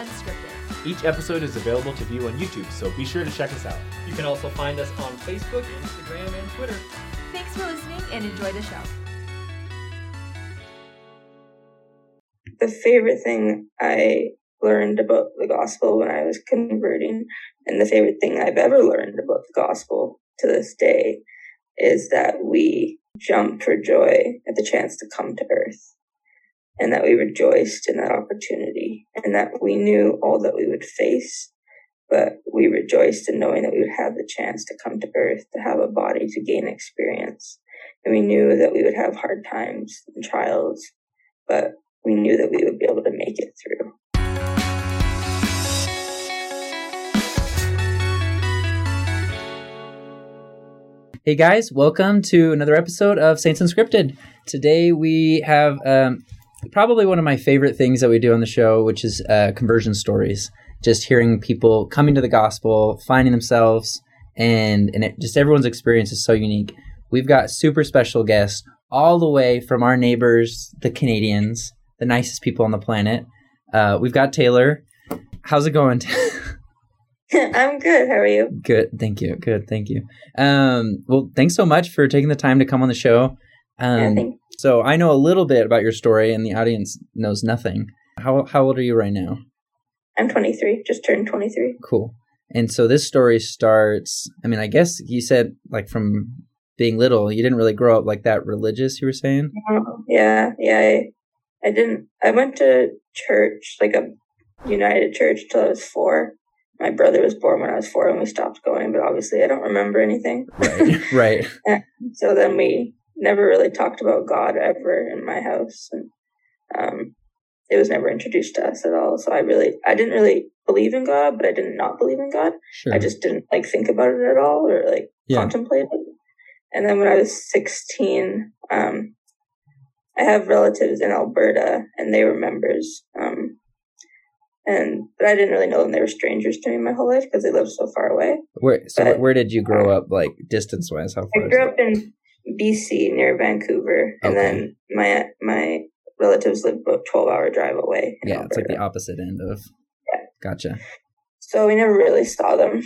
Unscripted. Each episode is available to view on YouTube, so be sure to check us out. You can also find us on Facebook, Instagram, and Twitter. Thanks for listening and enjoy the show. The favorite thing I learned about the gospel when I was converting, and the favorite thing I've ever learned about the gospel to this day, is that we jump for joy at the chance to come to earth and that we rejoiced in that opportunity and that we knew all that we would face but we rejoiced in knowing that we would have the chance to come to earth to have a body to gain experience and we knew that we would have hard times and trials but we knew that we would be able to make it through Hey guys, welcome to another episode of Saints Unscripted. Today we have um, probably one of my favorite things that we do on the show, which is uh, conversion stories. Just hearing people coming to the gospel, finding themselves, and and it, just everyone's experience is so unique. We've got super special guests all the way from our neighbors, the Canadians, the nicest people on the planet. Uh, we've got Taylor. How's it going? i'm good how are you Good, thank you. Good, thank you. Um, well, thanks so much for taking the time to come on the show. Yeah, Um, thank- so I know a little bit about your story, and the audience knows nothing. How how old are you right now? i'm 23 just turned 23 Cool. And so this story starts. I mean, I guess you said like from being little, you didn't really grow up like that religious. You were saying, Oh, yeah, yeah. I, I didn't. I went to church, like a United Church, till I was four. My brother was born when I was four, and we stopped going. But obviously, I don't remember anything. right? right. So then we never really talked about God ever in my house, and um, it was never introduced to us at all. So I really, I didn't really believe in God, but I did not believe in God. Sure. I just didn't like think about it at all or like Yeah. contemplate it. And then when I was 16, um, I have relatives in Alberta and they were members. Um, and, but I didn't really know them. They were strangers to me my whole life because they lived so far away. where so but- where did you grow up, like distance wise? How far? I grew up in BC near Vancouver and Okay. then my, my relatives live about 12 hour drive away. Yeah, it's like the opposite end of. Yeah. Gotcha. so we never really saw them.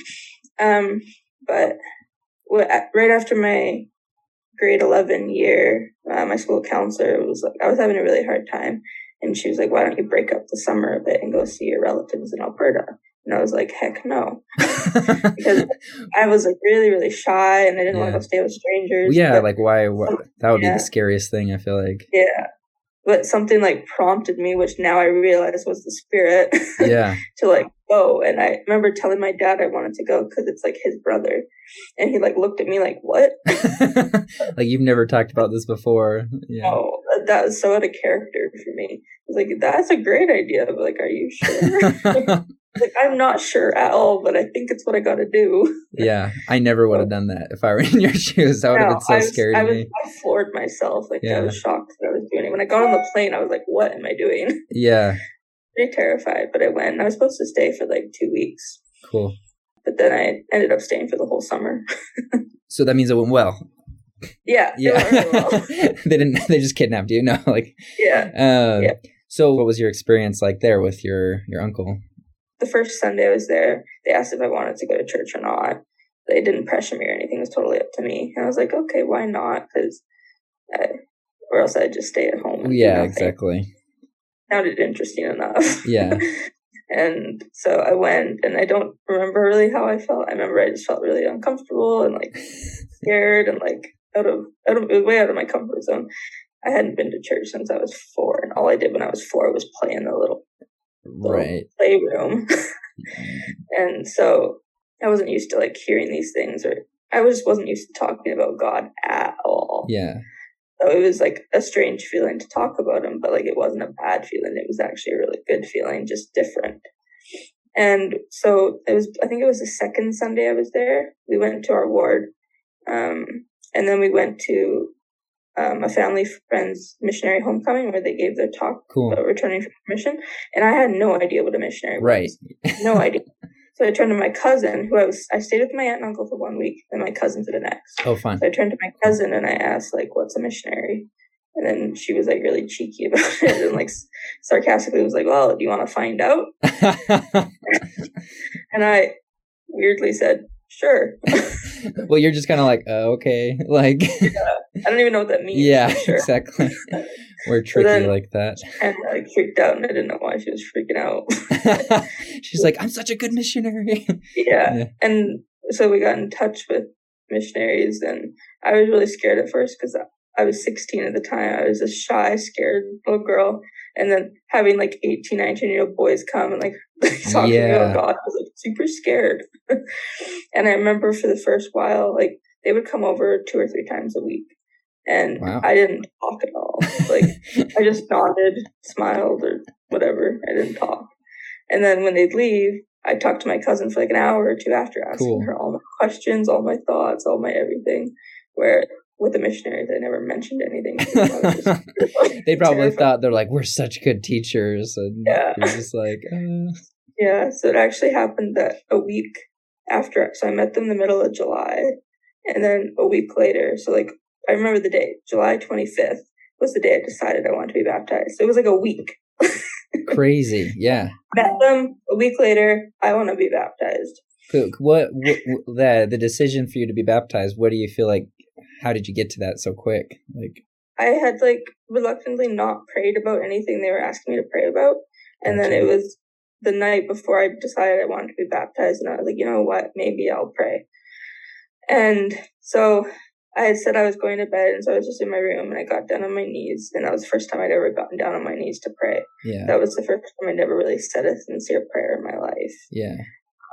Um, but right after my grade 11 year, uh, my school counselor was like, I was having a really hard time. And she was like, why don't you break up the summer a bit and go see your relatives in Alberta? And I was like, heck no. Because I was like really, really shy and I didn't want to go stay with strangers. yeah, like why? What, that would be the scariest thing. I feel like. yeah. But something like prompted me, which now I realize was the spirit. Yeah. to like go and i remember telling my dad i wanted to go because it's like his brother and he like looked at me like what like you've never talked about this before. Yeah. oh that was so out of character for me i was like that's a great idea but like are you sure like i'm not sure at all but i think it's what i gotta do yeah, I never would have done that if I were in your shoes. That would have No, been so I was, scary I to was me. I floored myself like Yeah. i was shocked that i was doing it when i got on the plane i was like what am i doing Yeah, pretty terrified but i went i was supposed to stay for like two weeks cool. but then i ended up staying for the whole summer So that means it went well. yeah Yeah, really well. they didn't. They just kidnapped you. No, like. yeah Um, Yeah. So, what was your experience like there with your your uncle? The first Sunday I was there, they asked if I wanted to go to church or not. They didn't pressure me or anything. It was totally up to me. And I was like, okay, why not? Because, or else I'd just stay at home. Yeah, exactly. Sounded interesting enough. Yeah. and so I went, and I don't remember really how I felt. I remember I just felt really uncomfortable and like scared and like out of out of it was way out of my comfort zone. I hadn't been to church since I was four, and all I did when I was four was play in the little Right. playroom. and so I wasn't used to like hearing these things or I just wasn't used to talking about God at all. Yeah. So it was like a strange feeling to talk about him, but like it wasn't a bad feeling. It was actually a really good feeling, just different. And so it was, I think it was the second Sunday I was there. We went to our ward. Um, and then we went to um, a family friend's missionary homecoming where they gave their talk Cool. about returning from mission. And I had no idea what a missionary Right. was. Right. no idea. So I turned to my cousin, who I was, I stayed with my aunt and uncle for one week, and my cousin for the next. Oh, fun. So I turned to my cousin and I asked, like, what's a missionary? And then she was like really cheeky about it and like sarcastically was like, Well, do you want to find out? and I weirdly said, Sure. well, you're just kind of like, oh, okay. Like, I don't even know what that means. yeah, Sure. exactly. We're tricky then- like that. And I like, freaked out and I didn't know why she was freaking out. She's like, I'm such a good missionary. yeah. Yeah. And so we got in touch with missionaries and I was really scared at first because I was 16 at the time. I was a shy, scared little girl. And then having like 18, 19 year old boys come and like talk to me about God, I was like super scared. and I remember for the first while, like they would come over two or three times a week. And Wow. I didn't talk at all. Like I just nodded, smiled, or whatever. I didn't talk. And then when they'd leave, I'd talk to my cousin for like an hour or two after asking Cool. her all my questions, all my thoughts, all my everything. Where with the missionaries, I never mentioned anything. to them. I was just- they probably thought they're like, we're such good teachers. And Yeah. you're just like, uh, Yeah, so it actually happened that a week after, so I met them in the middle of July, and then a week later, so like I remember the date, July 25th was the day I decided I wanted to be baptized. So it was like a week. crazy. Yeah. Met them a week later. I want to be baptized. What, what the the decision for you to be baptized? What do you feel like? How did you get to that so quick? Like, I had like reluctantly not prayed about anything they were asking me to pray about. And then it was the night before I decided I wanted to be baptized. And I was like, you know what? Maybe I'll pray. And so I had said I was going to bed. And so I was just in my room and I got down on my knees. And that was the first time I'd ever gotten down on my knees to pray. yeah, That was the first time I'd ever really said a sincere prayer in my life. yeah,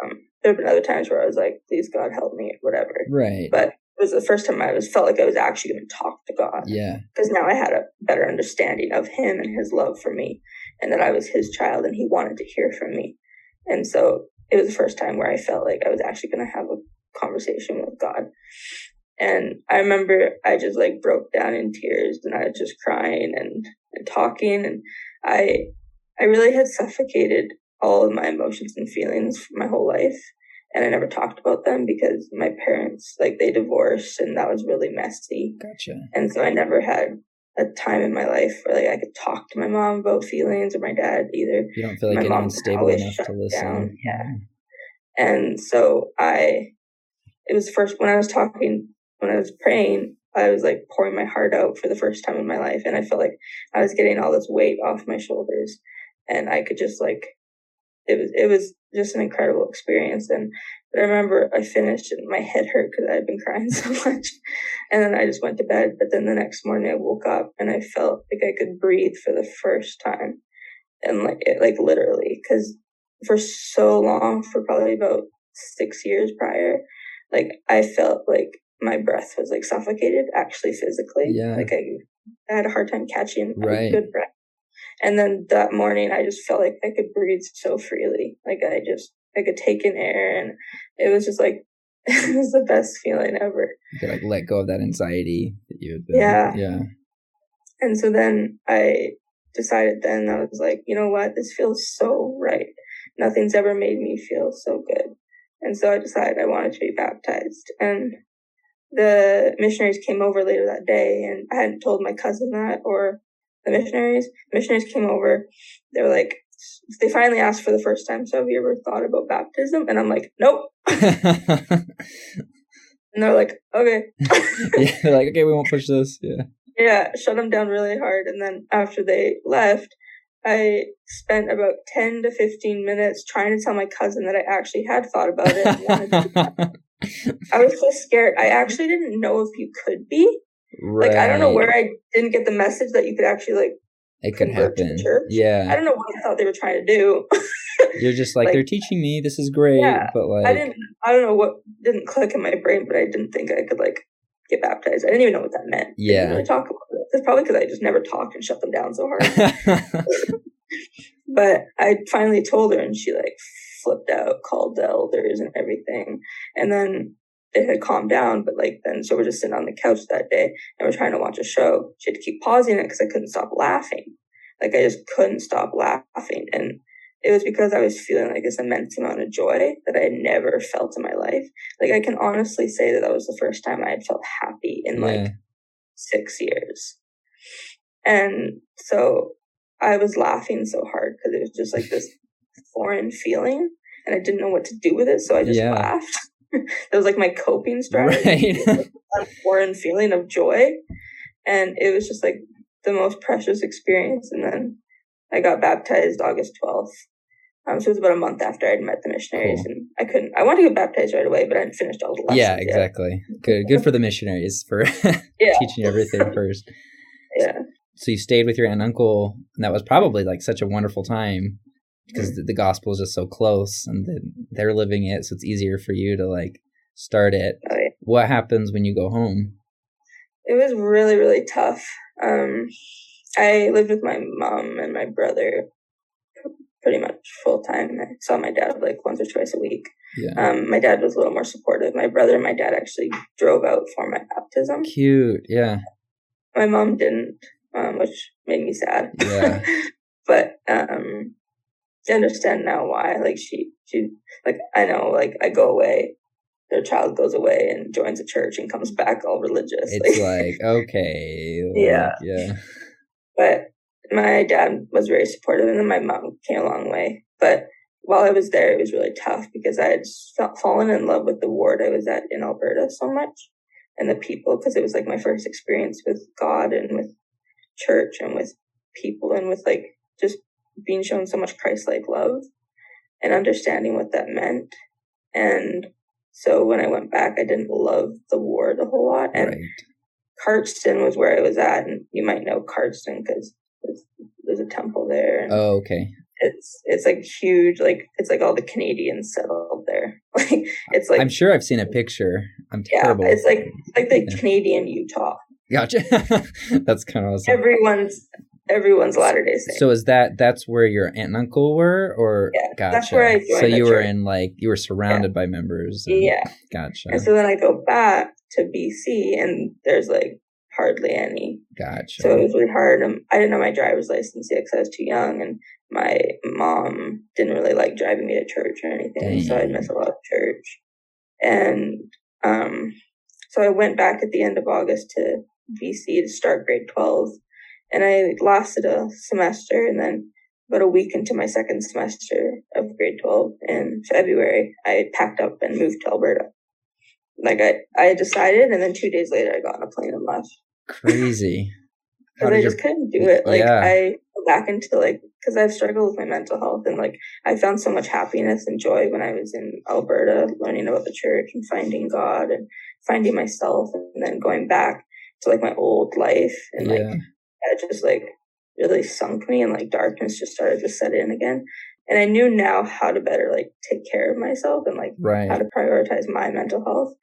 Um, there have been other times where I was like, please God help me, whatever. right, But was the first time I was felt like I was actually going to talk to God yeah, because now I had a better understanding of him and his love for me, and that I was his child and he wanted to hear from me. And so it was the first time where I felt like I was actually going to have a conversation with God. And I remember I just like broke down in tears and I was just crying and, and talking and I I really had suffocated all of my emotions and feelings for my whole life and I never talked about them because my parents like they divorced and that was really messy gotcha. and so I never had a time in my life where like I could talk to my mom about feelings or my dad either. You don't feel like My mom stable enough to listen. down, yeah. And so I, it was first when I was talking, when I was praying, I was like pouring my heart out for the first time in my life. And I felt like I was getting all this weight off my shoulders and I could just like, it was, it was just an incredible experience. And but I remember I finished and my head hurt because I had been crying so much. And then I just went to bed. But then the next morning I woke up and I felt like I could breathe for the first time. And like, it, like literally, because for so long, for probably about six years prior, like I felt like my breath was like suffocated, actually physically. Yeah. Like I, I had a hard time catching a Right. good breath. And then that morning, I just felt like I could breathe so freely. Like I just, I could take in air, and it was just like, it was the best feeling ever. You could like let go of that anxiety that you had been. Yeah. yeah, And so then I decided then I was like, you know what? This feels so right. Nothing's ever made me feel so good. And so I decided I wanted to be baptized. And the missionaries came over later that day and I hadn't told my cousin that or the missionaries. Missionaries came over. They were like, they finally asked for the first time, so have you ever thought about baptism? And I'm like, nope. And they're like, okay. yeah. they're Like, okay, we won't push this. Yeah. yeah, shut them down really hard. And then after they left, I spent about 10 to 15 minutes trying to tell my cousin that I actually had thought about it. and wanted to. I was so scared. I actually didn't know if you could be. Like, I don't know where I didn't get the message that you could actually, like, it could happen. church. I don't know what I thought they were trying to do. you're just like, like- they're teaching me. This is great, Yeah, but like, I didn't, I don't know what didn't click in my brain, but I didn't think I could, like, get baptized. I didn't even know what that meant. Yeah. really talk about it. It's probably because I just never talked and shut them down so hard. but I finally told her and she like flipped out, called the elders and everything. And then it had calmed down, but like then, so we're just sitting on the couch that day and we're trying to watch a show. She had to keep pausing it because I couldn't stop laughing. Like I just couldn't stop laughing. And it was because I was feeling like this immense amount of joy that I had never felt in my life. Like I can honestly say that that was the first time I had felt happy in yeah, like six years. And so I was laughing so hard because it was just like this foreign feeling and I didn't know what to do with it. So I just Yeah. laughed. That was like my coping strategy. Right. a foreign feeling of joy. And it was just like the most precious experience. And then I got baptized August 12th. Um, so it was about a month after I'd met the missionaries, Cool. and I couldn't. I wanted to get baptized right away, but I hadn't finished all the lessons. yeah, yet. exactly. Good. Good for the missionaries for Yeah. teaching everything first. Yeah, So you stayed with your aunt and uncle, and that was probably like such a wonderful time because the, the gospel is just so close, and then they're living it, so it's easier for you to like start it. Oh, yeah. What happens when you go home? it was really really tough. Um, I lived with my mom and my brother pretty much full time. I saw my dad like once or twice a week. Yeah. Um, my dad was a little more supportive. My brother and my dad actually drove out for my baptism. Cute. Yeah. My mom didn't, um, which made me sad. Yeah. but um, understand now why. Like she, she, like I know, like I go away, their child goes away and joins a church and comes back all religious. It's like okay. like, Yeah. Yeah. but my dad was very supportive, and then my mom came a long way. But while I was there, it was really tough because I had fa- fallen in love with the ward I was at in Alberta so much, and the people because it was like my first experience with God and with church and with people and with like just being shown so much Christ-like love and understanding what that meant. And so when I went back, I didn't love the ward a whole lot, and Right. Cardston was where I was at, and you might know Cardston because there's, there's a temple there. Oh, okay. It's it's like huge, like it's like all the Canadians settled there. Like it's like I'm sure I've seen a picture. I'm terrible. yeah, it's like like the Yeah. Canadian Utah. Gotcha. That's kind of awesome. Everyone's everyone's Latter Day Saint. So is that that's where your aunt and uncle were, or Yeah, gotcha? that's where I joined so you were church. in like you were surrounded by members. and- yeah, Gotcha. and so then I go back to BC, and there's like hardly any Gotcha. So it was really hard. Um, I didn't know my driver's license yet because I was too young, and my mom didn't really like driving me to church or anything, so I'd miss a lot of church. And um, so I went back at the end of August to BC to start grade 12, and I lasted a semester, and then about a week into my second semester of grade 12 in February, I packed up and moved to Alberta. Like I, I decided, and then two days later, I got on a plane and left Crazy. Because I did your just couldn't do it. Like Yeah. I back into like because I've struggled with my mental health and like I found so much happiness and joy when I was in Alberta, learning about the church and finding God and finding myself, and then going back to like my old life and like yeah. That just like really sunk me and like darkness just started to set in again. And I knew now how to better like take care of myself and like right. how to prioritize my mental health.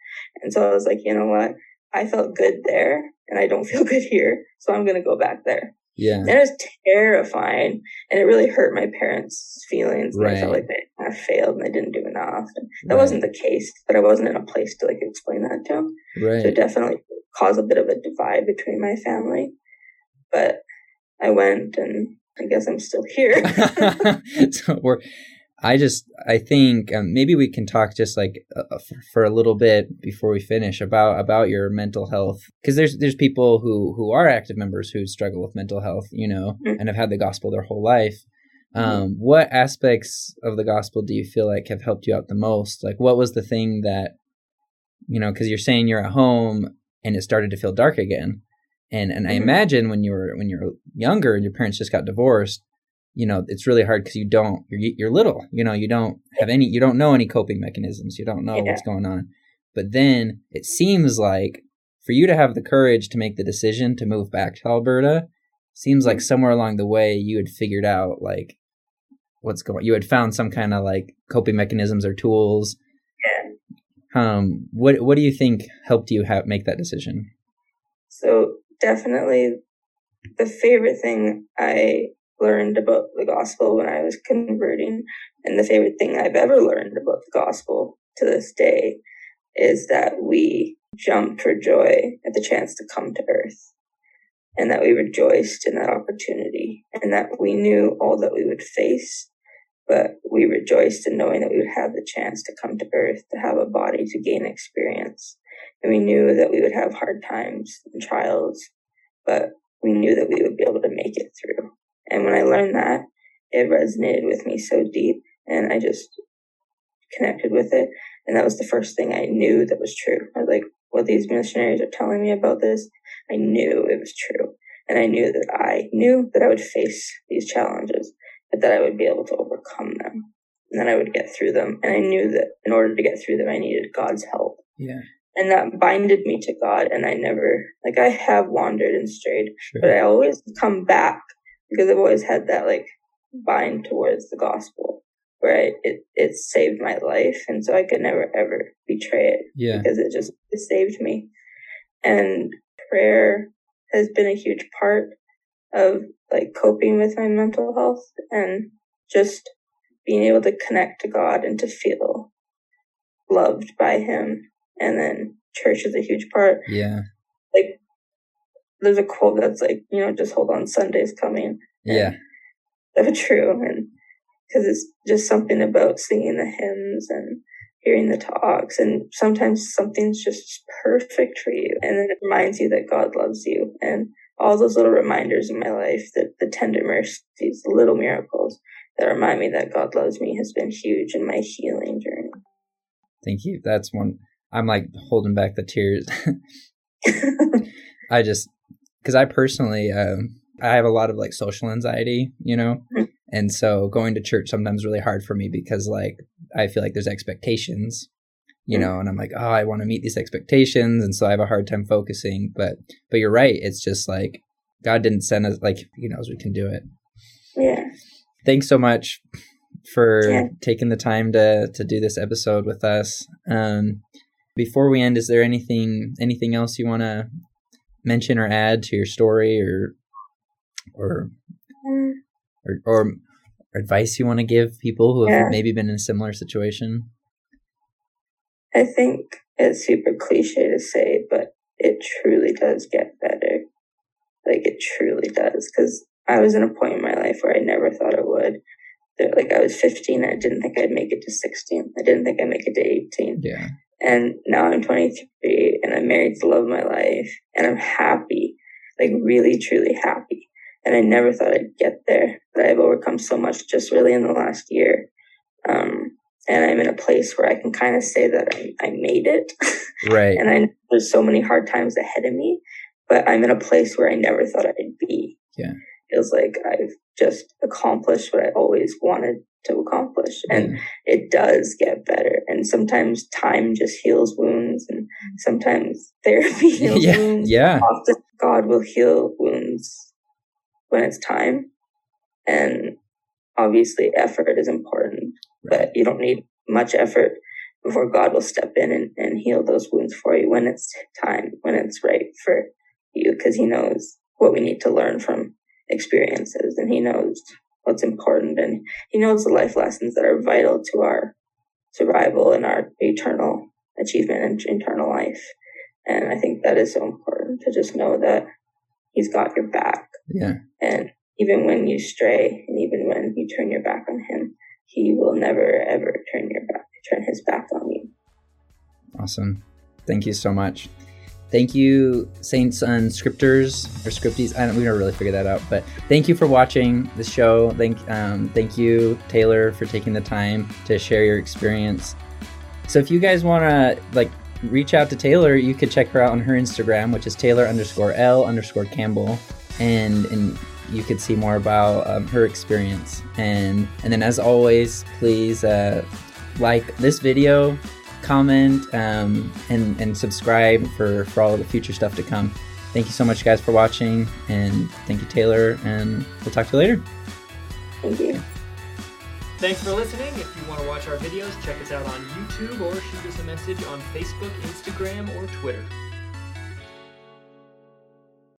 And so I was like, you know what? I felt good there and I don't feel good here. So I'm going to go back there. Yeah. And it was terrifying and it really hurt my parents' feelings. And I felt like they kind of failed and they didn't do enough. And that Right. wasn't the case, but I wasn't in a place to like explain that to them. So it definitely caused a bit of a divide between my family. But I went and I guess I'm still here. so we're. I just. I think um, maybe we can talk just like uh, for, for a little bit before we finish about about your mental health because there's there's people who who are active members who struggle with mental health, you know, Mhm. and have had the gospel their whole life. Um, what aspects of the gospel do you feel like have helped you out the most? Like, what was the thing that, you know, because you're saying you're at home and it started to feel dark again, and and I Mhm. imagine when you were when you were younger and your parents just got divorced, you know, it's really hard because you don't you're you're little, you know, you don't have any you don't know any coping mechanisms, you don't know what's going on, but then it seems like for you to have the courage to make the decision to move back to Alberta seems like somewhere along the way you had figured out like what's going you had found some kind of like coping mechanisms or tools. Yeah. um what what do you think helped you have make that decision? So definitely the favorite thing I learned about the gospel when I was converting and the favorite thing I've ever learned about the gospel to this day is that we jumped for joy at the chance to come to earth and that we rejoiced in that opportunity and that we knew all that we would face but we rejoiced in knowing that we would have the chance to come to earth to have a body to gain experience and we knew that we would have hard times and trials, but we knew that we would be able to make it through. And when I learned that, it resonated with me so deep and I just connected with it. And that was the first thing I knew that was true. I was like, what these missionaries are telling me about this, I knew it was true. And I knew that I knew that I would face these challenges, but that I would be able to overcome them. And then I would get through them. And I knew that in order to get through them, I needed God's help. Yeah. And that binded me to God. And I never, like, I have wandered and strayed, Sure. but I always come back because I've always had that, like, bind towards the gospel where I, it, it saved my life. And so I could never, ever betray it yeah. because it just it saved me. And prayer has been a huge part of like coping with my mental health and just being able to connect to God and to feel loved by Him. And then church is a huge part. Yeah. Like there's a quote that's like, you know, just hold on, Sunday's coming. Yeah. So true. And because it's just something about singing the hymns and hearing the talks and sometimes something's just perfect for you and then it reminds you that god loves you and all those little reminders in my life that the tender mercies the little miracles that remind me that god loves me has been huge in my healing journey Thank you. That's one. I'm like holding back the tears. I just because I personally um, I have a lot of like social anxiety, you know, Mhm. and so going to church sometimes really hard for me because like I feel like there's expectations, you Mhm. know, and I'm like, oh, I want to meet these expectations, and so I have a hard time focusing. But but you're right. It's just like God didn't send us like He knows we can do it. yeah Thanks so much for Yeah. taking the time to to do this episode with us. Um, before we end, is there anything anything else you want to mention or add to your story, or or or, or advice you want to give people who have Yeah. maybe been in a similar situation? i think it's super cliche to say but it truly does get better like it truly does because i was in a point in my life where i never thought it would like i was 15 and i didn't think i'd make it to 16 i didn't think i'd make it to 18 Yeah, and now i'm 23 and i'm married to the love of my life and i'm happy like really truly happy and i never thought i'd get there but i've overcome so much just really in the last year um, and i'm in a place where i can kind of say that I, I made it right. and I know there's so many hard times ahead of me, but I'm in a place where I never thought I'd be. Yeah. Feels like I've just accomplished what I always wanted to accomplish. And Yeah. it does get better. And sometimes time just heals wounds and mm. sometimes therapy heals yeah, wounds. yeah, Often God will heal wounds when it's time. And obviously effort is important, but you don't need much effort before God will step in and, and heal those wounds for you when it's time, when it's right for you, because He knows what we need to learn from experiences and He knows what's important and He knows the life lessons that are vital to our survival and our eternal achievement and eternal life. And I think that is so important to just know that He's got your back. yeah. And even when you stray and even when you turn your back on him, he will never ever turn your back turn his back on you. Awesome. Thank you so much. Thank you, Saints and Scripters or Scripties. I don't, we don't really figure that out, but thank you for watching the show. Thank, um, thank you, Taylor, for taking the time to share your experience. So if you guys want to like reach out to Taylor, you could check her out on her Instagram, which is Taylor underscore L underscore Campbell, and and you could see more about um, her experience. And and then as always, please uh, like this video, comment, um, and and subscribe for for all of the future stuff to come. Thank you so much, guys, for watching, and thank you, Taylor, and we'll talk to you later. Thank you. Thanks for listening. If you want to watch our videos, check us out on YouTube or shoot us a message on Facebook, Instagram, or Twitter.